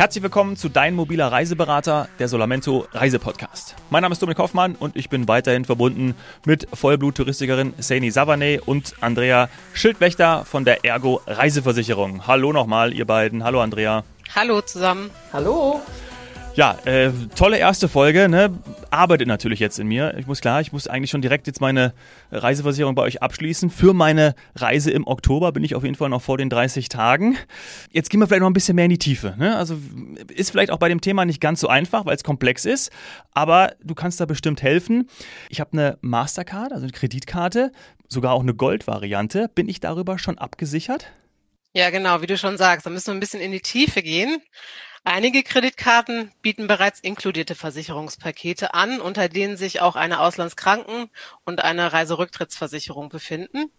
Herzlich willkommen zu Dein mobiler Reiseberater, der Solamento Reisepodcast. Mein Name ist Dominik Hoffmann und ich bin weiterhin verbunden mit Vollblut-Touristikerin Saini Savane und Andrea Schildwächter von der Ergo Reiseversicherung. Hallo nochmal, ihr beiden. Hallo, Andrea. Hallo zusammen. Hallo. Ja, äh, tolle erste Folge, ne? Arbeitet natürlich jetzt in mir. Ich muss klar, ich muss eigentlich schon direkt jetzt meine Reiseversicherung bei euch abschließen. Für meine Reise im Oktober bin ich auf jeden Fall noch vor den 30 Tagen. Jetzt gehen wir vielleicht noch ein bisschen mehr in die Tiefe. Ne? Also ist vielleicht auch bei dem Thema nicht ganz so einfach, weil es komplex ist, aber du kannst da bestimmt helfen. Ich habe eine Mastercard, also eine Kreditkarte, sogar auch eine Goldvariante. Bin ich darüber schon abgesichert? Ja, genau, wie du schon sagst, da müssen wir ein bisschen in die Tiefe gehen. Einige Kreditkarten bieten bereits inkludierte Versicherungspakete an, unter denen sich auch eine Auslandskranken- und eine Reiserücktrittsversicherung befinden.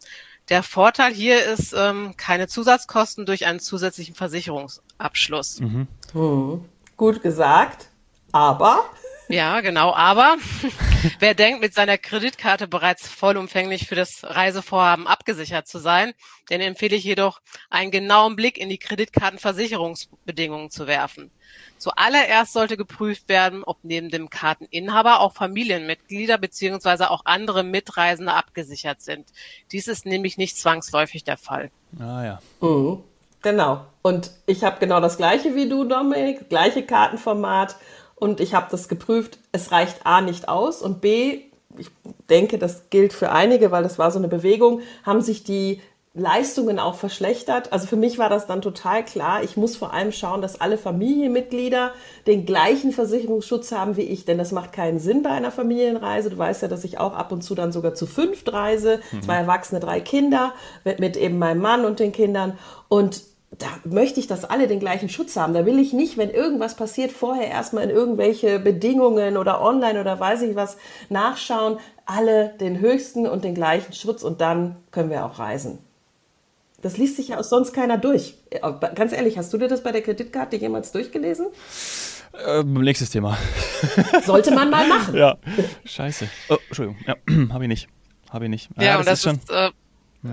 Der Vorteil hier ist ähm, keine Zusatzkosten durch einen zusätzlichen Versicherungsabschluss. Mhm. Hm. Gut gesagt, aber ja, genau. Aber wer denkt, mit seiner Kreditkarte bereits vollumfänglich für das Reisevorhaben abgesichert zu sein, den empfehle ich jedoch, einen genauen Blick in die Kreditkartenversicherungsbedingungen zu werfen. Zuallererst sollte geprüft werden, ob neben dem Karteninhaber auch Familienmitglieder beziehungsweise auch andere Mitreisende abgesichert sind. Dies ist nämlich nicht zwangsläufig der Fall. Ah ja. Mhm. Genau. Und ich habe genau das gleiche wie du, Dominik, gleiche Kartenformat und ich habe das geprüft. Es reicht A nicht aus und B, ich denke, das gilt für einige, weil das war so eine Bewegung, haben sich die Leistungen auch verschlechtert. Also für mich war das dann total klar. Ich muss vor allem schauen, dass alle Familienmitglieder den gleichen Versicherungsschutz haben wie ich, denn das macht keinen Sinn bei einer Familienreise. Du weißt ja, dass ich auch ab und zu dann sogar zu fünft reise, mhm. zwei Erwachsene, drei Kinder, mit, mit eben meinem Mann und den Kindern. Und da möchte ich, dass alle den gleichen Schutz haben. Da will ich nicht, wenn irgendwas passiert, vorher erstmal in irgendwelche Bedingungen oder online oder weiß ich was nachschauen. Alle den höchsten und den gleichen Schutz und dann können wir auch reisen. Das liest sich ja aus sonst keiner durch. Ganz ehrlich, hast du dir das bei der Kreditkarte jemals durchgelesen? Ähm, nächstes Thema. Sollte man mal machen. Ja, scheiße. Oh, Entschuldigung. Ja, habe ich nicht. Habe ich nicht. Ja, ja das, das, ist schon.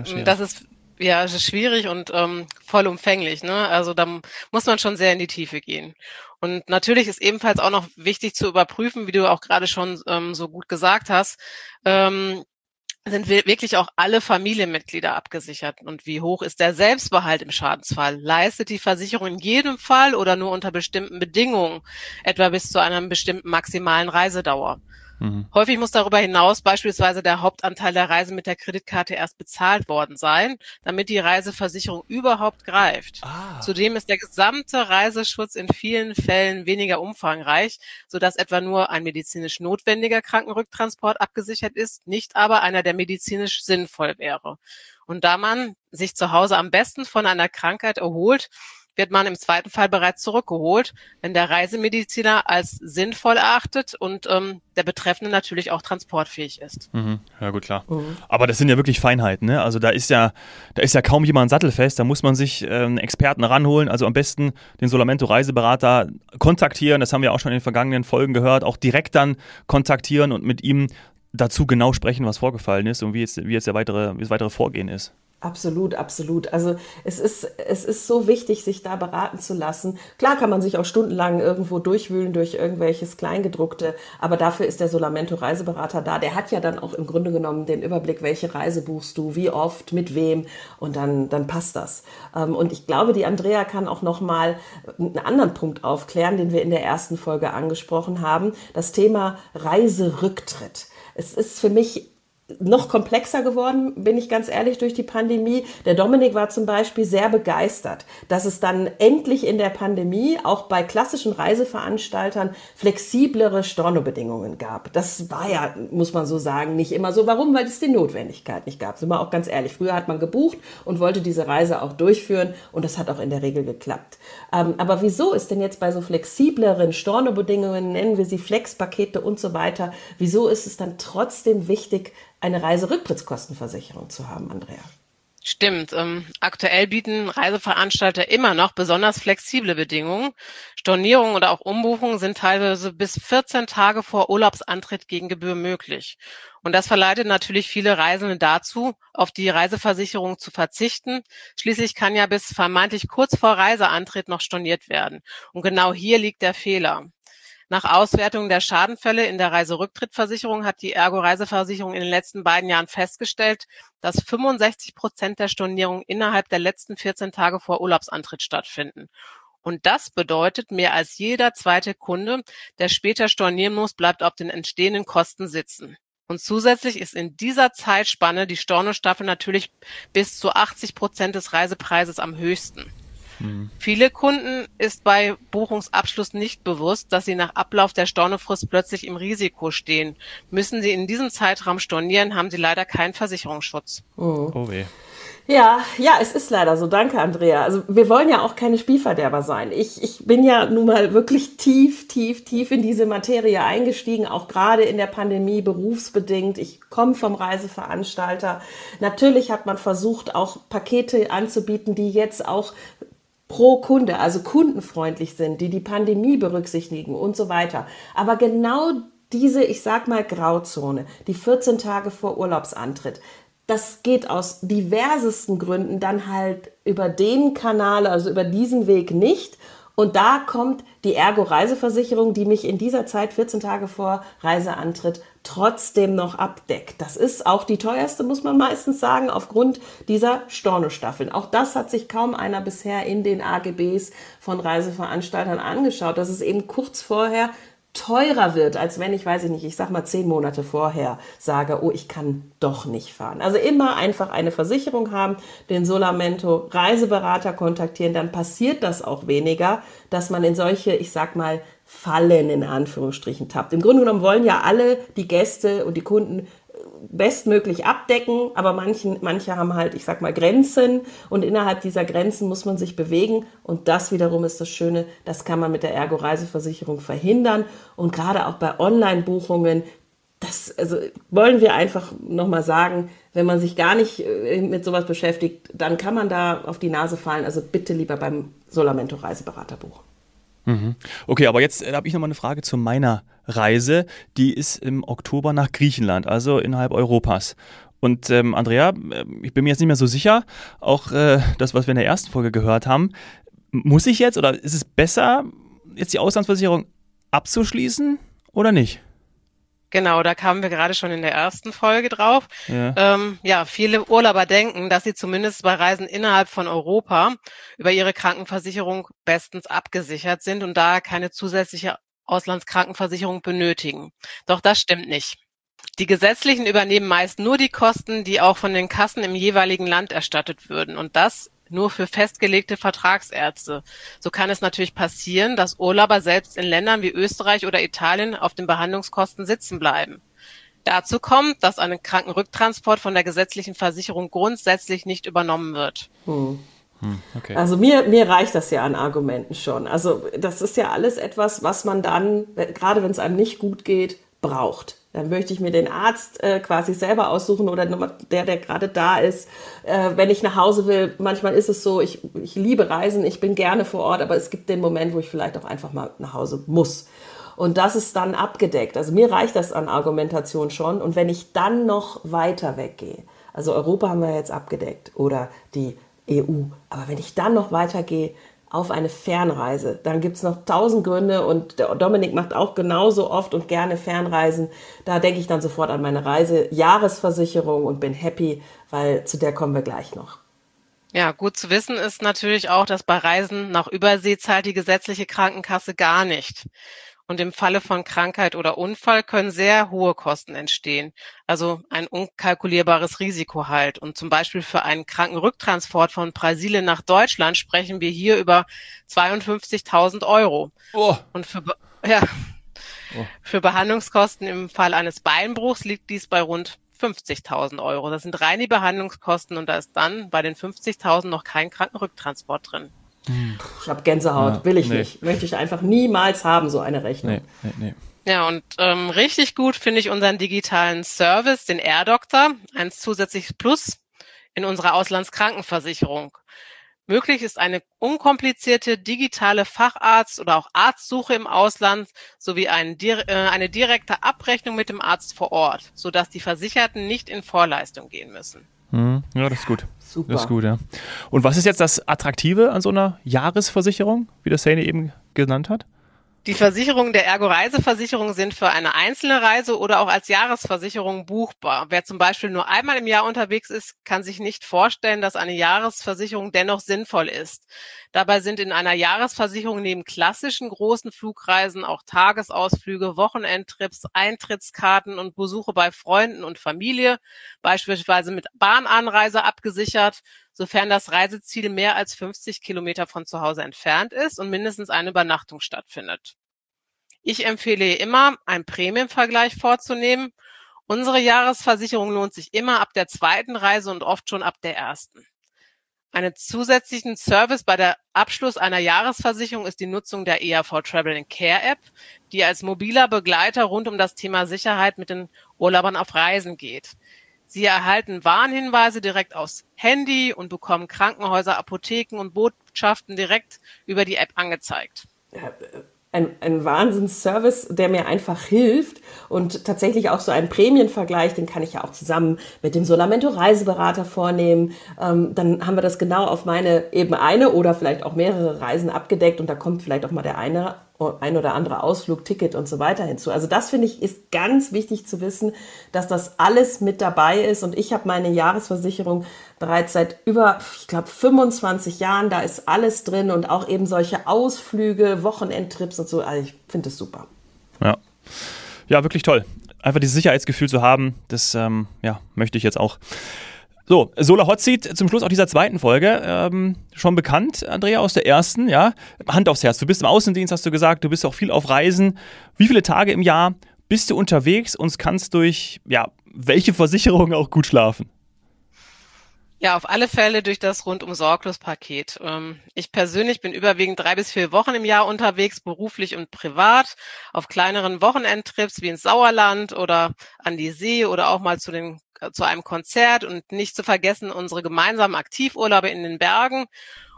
Ist, äh, das ist ja, es ist schwierig und ähm, vollumfänglich. Ne? Also da muss man schon sehr in die Tiefe gehen. Und natürlich ist ebenfalls auch noch wichtig zu überprüfen, wie du auch gerade schon ähm, so gut gesagt hast, ähm, sind wirklich auch alle Familienmitglieder abgesichert und wie hoch ist der Selbstbehalt im Schadensfall? Leistet die Versicherung in jedem Fall oder nur unter bestimmten Bedingungen, etwa bis zu einer bestimmten maximalen Reisedauer? Mhm. Häufig muss darüber hinaus beispielsweise der Hauptanteil der Reise mit der Kreditkarte erst bezahlt worden sein, damit die Reiseversicherung überhaupt greift. Ah. Zudem ist der gesamte Reiseschutz in vielen Fällen weniger umfangreich, sodass etwa nur ein medizinisch notwendiger Krankenrücktransport abgesichert ist, nicht aber einer, der medizinisch sinnvoll wäre. Und da man sich zu Hause am besten von einer Krankheit erholt, wird man im zweiten Fall bereits zurückgeholt, wenn der Reisemediziner als sinnvoll erachtet und ähm, der Betreffende natürlich auch transportfähig ist. Mhm. Ja gut, klar. Mhm. Aber das sind ja wirklich Feinheiten, ne? Also da ist ja, da ist ja kaum jemand sattelfest, da muss man sich äh, einen Experten ranholen, also am besten den Solamento Reiseberater kontaktieren, das haben wir auch schon in den vergangenen Folgen gehört, auch direkt dann kontaktieren und mit ihm dazu genau sprechen, was vorgefallen ist und wie jetzt, wie jetzt der weitere, wie das weitere Vorgehen ist. Absolut, absolut. Also es ist, es ist so wichtig, sich da beraten zu lassen. Klar kann man sich auch stundenlang irgendwo durchwühlen durch irgendwelches Kleingedruckte, aber dafür ist der Solamento Reiseberater da. Der hat ja dann auch im Grunde genommen den Überblick, welche Reise buchst du, wie oft, mit wem und dann, dann passt das. Ähm, und ich glaube, die Andrea kann auch noch mal einen anderen Punkt aufklären, den wir in der ersten Folge angesprochen haben. Das Thema Reiserücktritt. Es ist für mich noch komplexer geworden, bin ich ganz ehrlich, durch die Pandemie. Der Dominik war zum Beispiel sehr begeistert, dass es dann endlich in der Pandemie auch bei klassischen Reiseveranstaltern flexiblere Stornobedingungen gab. Das war ja, muss man so sagen, nicht immer so. Warum? Weil es die Notwendigkeit nicht gab. Sind wir auch ganz ehrlich. Früher hat man gebucht und wollte diese Reise auch durchführen und das hat auch in der Regel geklappt. Ähm, aber wieso ist denn jetzt bei so flexibleren Stornobedingungen, nennen wir sie Flexpakete und so weiter, wieso ist es dann trotzdem wichtig, eine Reiserücktrittskostenversicherung zu haben, Andrea? Stimmt. Ähm, aktuell bieten Reiseveranstalter immer noch besonders flexible Bedingungen. Stornierungen oder auch Umbuchungen sind teilweise bis 14 Tage vor Urlaubsantritt gegen Gebühr möglich. Und das verleitet natürlich viele Reisende dazu, auf die Reiseversicherung zu verzichten. Schließlich kann ja bis vermeintlich kurz vor Reiseantritt noch storniert werden. Und genau hier liegt der Fehler. Nach Auswertung der Schadenfälle in der Reiserücktrittversicherung hat die Ergo Reiseversicherung in den letzten beiden Jahren festgestellt, dass 65 Prozent der Stornierungen innerhalb der letzten 14 Tage vor Urlaubsantritt stattfinden. Und das bedeutet, mehr als jeder zweite Kunde, der später stornieren muss, bleibt auf den entstehenden Kosten sitzen. Und zusätzlich ist in dieser Zeitspanne die Stornostaffel natürlich bis zu 80 Prozent des Reisepreises am höchsten. Mhm. Viele Kunden ist bei Buchungsabschluss nicht bewusst, dass sie nach Ablauf der Stornofrist plötzlich im Risiko stehen. Müssen sie in diesem Zeitraum stornieren, haben sie leider keinen Versicherungsschutz. Oh, oh weh. Ja, ja, es ist leider so. Danke, Andrea. Also wir wollen ja auch keine Spielverderber sein. Ich, ich bin ja nun mal wirklich tief, tief, tief in diese Materie eingestiegen, auch gerade in der Pandemie berufsbedingt. Ich komme vom Reiseveranstalter. Natürlich hat man versucht, auch Pakete anzubieten, die jetzt auch pro Kunde, also kundenfreundlich sind, die die Pandemie berücksichtigen und so weiter. Aber genau diese, ich sag mal, Grauzone, die 14 Tage vor Urlaubsantritt, das geht aus diversesten Gründen dann halt über den Kanal, also über diesen Weg nicht. Und da kommt die Ergo Reiseversicherung, die mich in dieser Zeit 14 Tage vor Reiseantritt trotzdem noch abdeckt. Das ist auch die teuerste, muss man meistens sagen, aufgrund dieser Stornostaffeln. Auch das hat sich kaum einer bisher in den AGBs von Reiseveranstaltern angeschaut, dass es eben kurz vorher teurer wird, als wenn ich, weiß ich nicht, ich sag mal zehn Monate vorher sage, oh, ich kann doch nicht fahren. Also immer einfach eine Versicherung haben, den Solamento Reiseberater kontaktieren, dann passiert das auch weniger, dass man in solche, ich sag mal, Fallen in Anführungsstrichen tappt. Im Grunde genommen wollen ja alle die Gäste und die Kunden bestmöglich abdecken, aber manchen, manche haben halt, ich sag mal, Grenzen und innerhalb dieser Grenzen muss man sich bewegen und das wiederum ist das Schöne, das kann man mit der Ergo Reiseversicherung verhindern und gerade auch bei Online-Buchungen, das also wollen wir einfach nochmal sagen, wenn man sich gar nicht äh, mit sowas beschäftigt, dann kann man da auf die Nase fallen, also bitte lieber beim Solamento Reiseberater buchen. Mhm. Okay, aber jetzt äh, habe ich noch mal eine Frage zu meiner Reise. Die ist im Oktober nach Griechenland, also innerhalb Europas. Und ähm, Andrea, äh, ich bin mir jetzt nicht mehr so sicher, auch äh, das, was wir in der ersten Folge gehört haben, muss ich jetzt oder ist es besser, jetzt die Auslandsversicherung abzuschließen oder nicht? Genau, da kamen wir gerade schon in der ersten Folge drauf. Ja. Ähm, ja, viele Urlauber denken, dass sie zumindest bei Reisen innerhalb von Europa über ihre Krankenversicherung bestens abgesichert sind und da keine zusätzliche Auslandskrankenversicherung benötigen. Doch das stimmt nicht. Die Gesetzlichen übernehmen meist nur die Kosten, die auch von den Kassen im jeweiligen Land erstattet würden. Und das nur für festgelegte Vertragsärzte. So kann es natürlich passieren, dass Urlauber selbst in Ländern wie Österreich oder Italien auf den Behandlungskosten sitzen bleiben. Dazu kommt, dass ein Krankenrücktransport von der gesetzlichen Versicherung grundsätzlich nicht übernommen wird. Hm. hm. Okay. Also mir, mir reicht das ja an Argumenten schon. Also das ist ja alles etwas, was man dann, gerade wenn es einem nicht gut geht, braucht. Dann möchte ich mir den Arzt äh, quasi selber aussuchen oder der, der gerade da ist. Äh, wenn ich nach Hause will, manchmal ist es so, ich, ich liebe Reisen, ich bin gerne vor Ort, aber es gibt den Moment, wo ich vielleicht auch einfach mal nach Hause muss. Und das ist dann abgedeckt. Also mir reicht das an Argumentation schon. Und wenn ich dann noch weiter weggehe, also Europa haben wir jetzt abgedeckt oder die EU, aber wenn ich dann noch weitergehe, auf eine Fernreise. Dann gibt's noch tausend Gründe und Dominik macht auch genauso oft und gerne Fernreisen. Da denke ich dann sofort an meine Reise, Jahresversicherung und bin happy, weil zu der kommen wir gleich noch. Ja, gut zu wissen ist natürlich auch, dass bei Reisen nach Übersee zahlt die gesetzliche Krankenkasse gar nicht. Und im Falle von Krankheit oder Unfall können sehr hohe Kosten entstehen, also ein unkalkulierbares Risiko halt. Und zum Beispiel für einen Krankenrücktransport von Brasilien nach Deutschland sprechen wir hier über 52.000 Euro. Oh. Und für, ja, oh. für Behandlungskosten im Fall eines Beinbruchs liegt dies bei rund 50.000 Euro. Das sind reine Behandlungskosten und da ist dann bei den 50.000 noch kein Krankenrücktransport drin. Ich habe Gänsehaut, ja, will ich nee. nicht. Möchte ich einfach niemals haben, so eine Rechnung. Nee, nee, nee. Ja, und ähm, richtig gut finde ich unseren digitalen Service, den AirDoctor, ein zusätzliches Plus in unserer Auslandskrankenversicherung. Möglich ist eine unkomplizierte digitale Facharzt- oder auch Arztsuche im Ausland sowie ein, äh, eine direkte Abrechnung mit dem Arzt vor Ort, sodass die Versicherten nicht in Vorleistung gehen müssen. Hm, ja, das ist gut. Super. Das ist gut, ja. Und was ist jetzt das Attraktive an so einer Jahresversicherung, wie das Sane eben genannt hat? Die Versicherungen der Ergo-Reiseversicherung sind für eine einzelne Reise oder auch als Jahresversicherung buchbar. Wer zum Beispiel nur einmal im Jahr unterwegs ist, kann sich nicht vorstellen, dass eine Jahresversicherung dennoch sinnvoll ist. Dabei sind in einer Jahresversicherung neben klassischen großen Flugreisen auch Tagesausflüge, Wochenendtrips, Eintrittskarten und Besuche bei Freunden und Familie, beispielsweise mit Bahnanreise abgesichert, sofern das Reiseziel mehr als 50 Kilometer von zu Hause entfernt ist und mindestens eine Übernachtung stattfindet. Ich empfehle immer, einen Prämienvergleich vorzunehmen. Unsere Jahresversicherung lohnt sich immer ab der zweiten Reise und oft schon ab der ersten. Einen zusätzlichen Service bei der Abschluss einer Jahresversicherung ist die Nutzung der EAV Travel Care App, die als mobiler Begleiter rund um das Thema Sicherheit mit den Urlaubern auf Reisen geht. Sie erhalten Warnhinweise direkt aufs Handy und bekommen Krankenhäuser, Apotheken und Botschaften direkt über die App angezeigt. Ja, ein, ein Wahnsinnsservice, der mir einfach hilft und tatsächlich auch so einen Prämienvergleich, den kann ich ja auch zusammen mit dem Solamento Reiseberater vornehmen. Ähm, dann haben wir das genau auf meine eben eine oder vielleicht auch mehrere Reisen abgedeckt und da kommt vielleicht auch mal der eine ein oder andere Ausflug, Ticket und so weiter hinzu. Also das finde ich ist ganz wichtig zu wissen, dass das alles mit dabei ist. Und ich habe meine Jahresversicherung bereits seit über, ich glaube, 25 Jahren. Da ist alles drin und auch eben solche Ausflüge, Wochenendtrips und so. Also ich finde es super. Ja. ja, wirklich toll. Einfach dieses Sicherheitsgefühl zu haben, das ähm, ja, möchte ich jetzt auch. So, Solar Hot Seat zum Schluss auch dieser zweiten Folge. Ähm, schon bekannt, Andrea, aus der ersten, ja. Hand aufs Herz. Du bist im Außendienst, hast du gesagt, du bist auch viel auf Reisen. Wie viele Tage im Jahr bist du unterwegs und kannst durch, ja, welche Versicherungen auch gut schlafen? Ja, auf alle Fälle durch das rundum sorglos Paket. Ähm, ich persönlich bin überwiegend drei bis vier Wochen im Jahr unterwegs, beruflich und privat, auf kleineren Wochenendtrips wie ins Sauerland oder an die See oder auch mal zu den zu einem Konzert und nicht zu vergessen unsere gemeinsamen Aktivurlaube in den Bergen.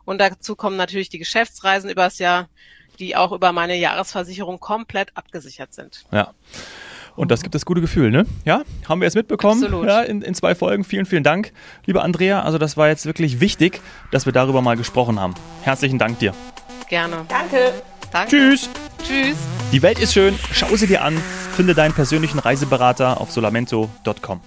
Und dazu kommen natürlich die Geschäftsreisen übers Jahr, die auch über meine Jahresversicherung komplett abgesichert sind. Ja. Und das gibt das gute Gefühl, ne? Ja, haben wir jetzt mitbekommen Absolut. Ja, in, in zwei Folgen. Vielen, vielen Dank, liebe Andrea. Also das war jetzt wirklich wichtig, dass wir darüber mal gesprochen haben. Herzlichen Dank dir. Gerne. Danke. Danke. Tschüss. Tschüss. Die Welt ist schön. Schau sie dir an. Finde deinen persönlichen Reiseberater auf solamento.com.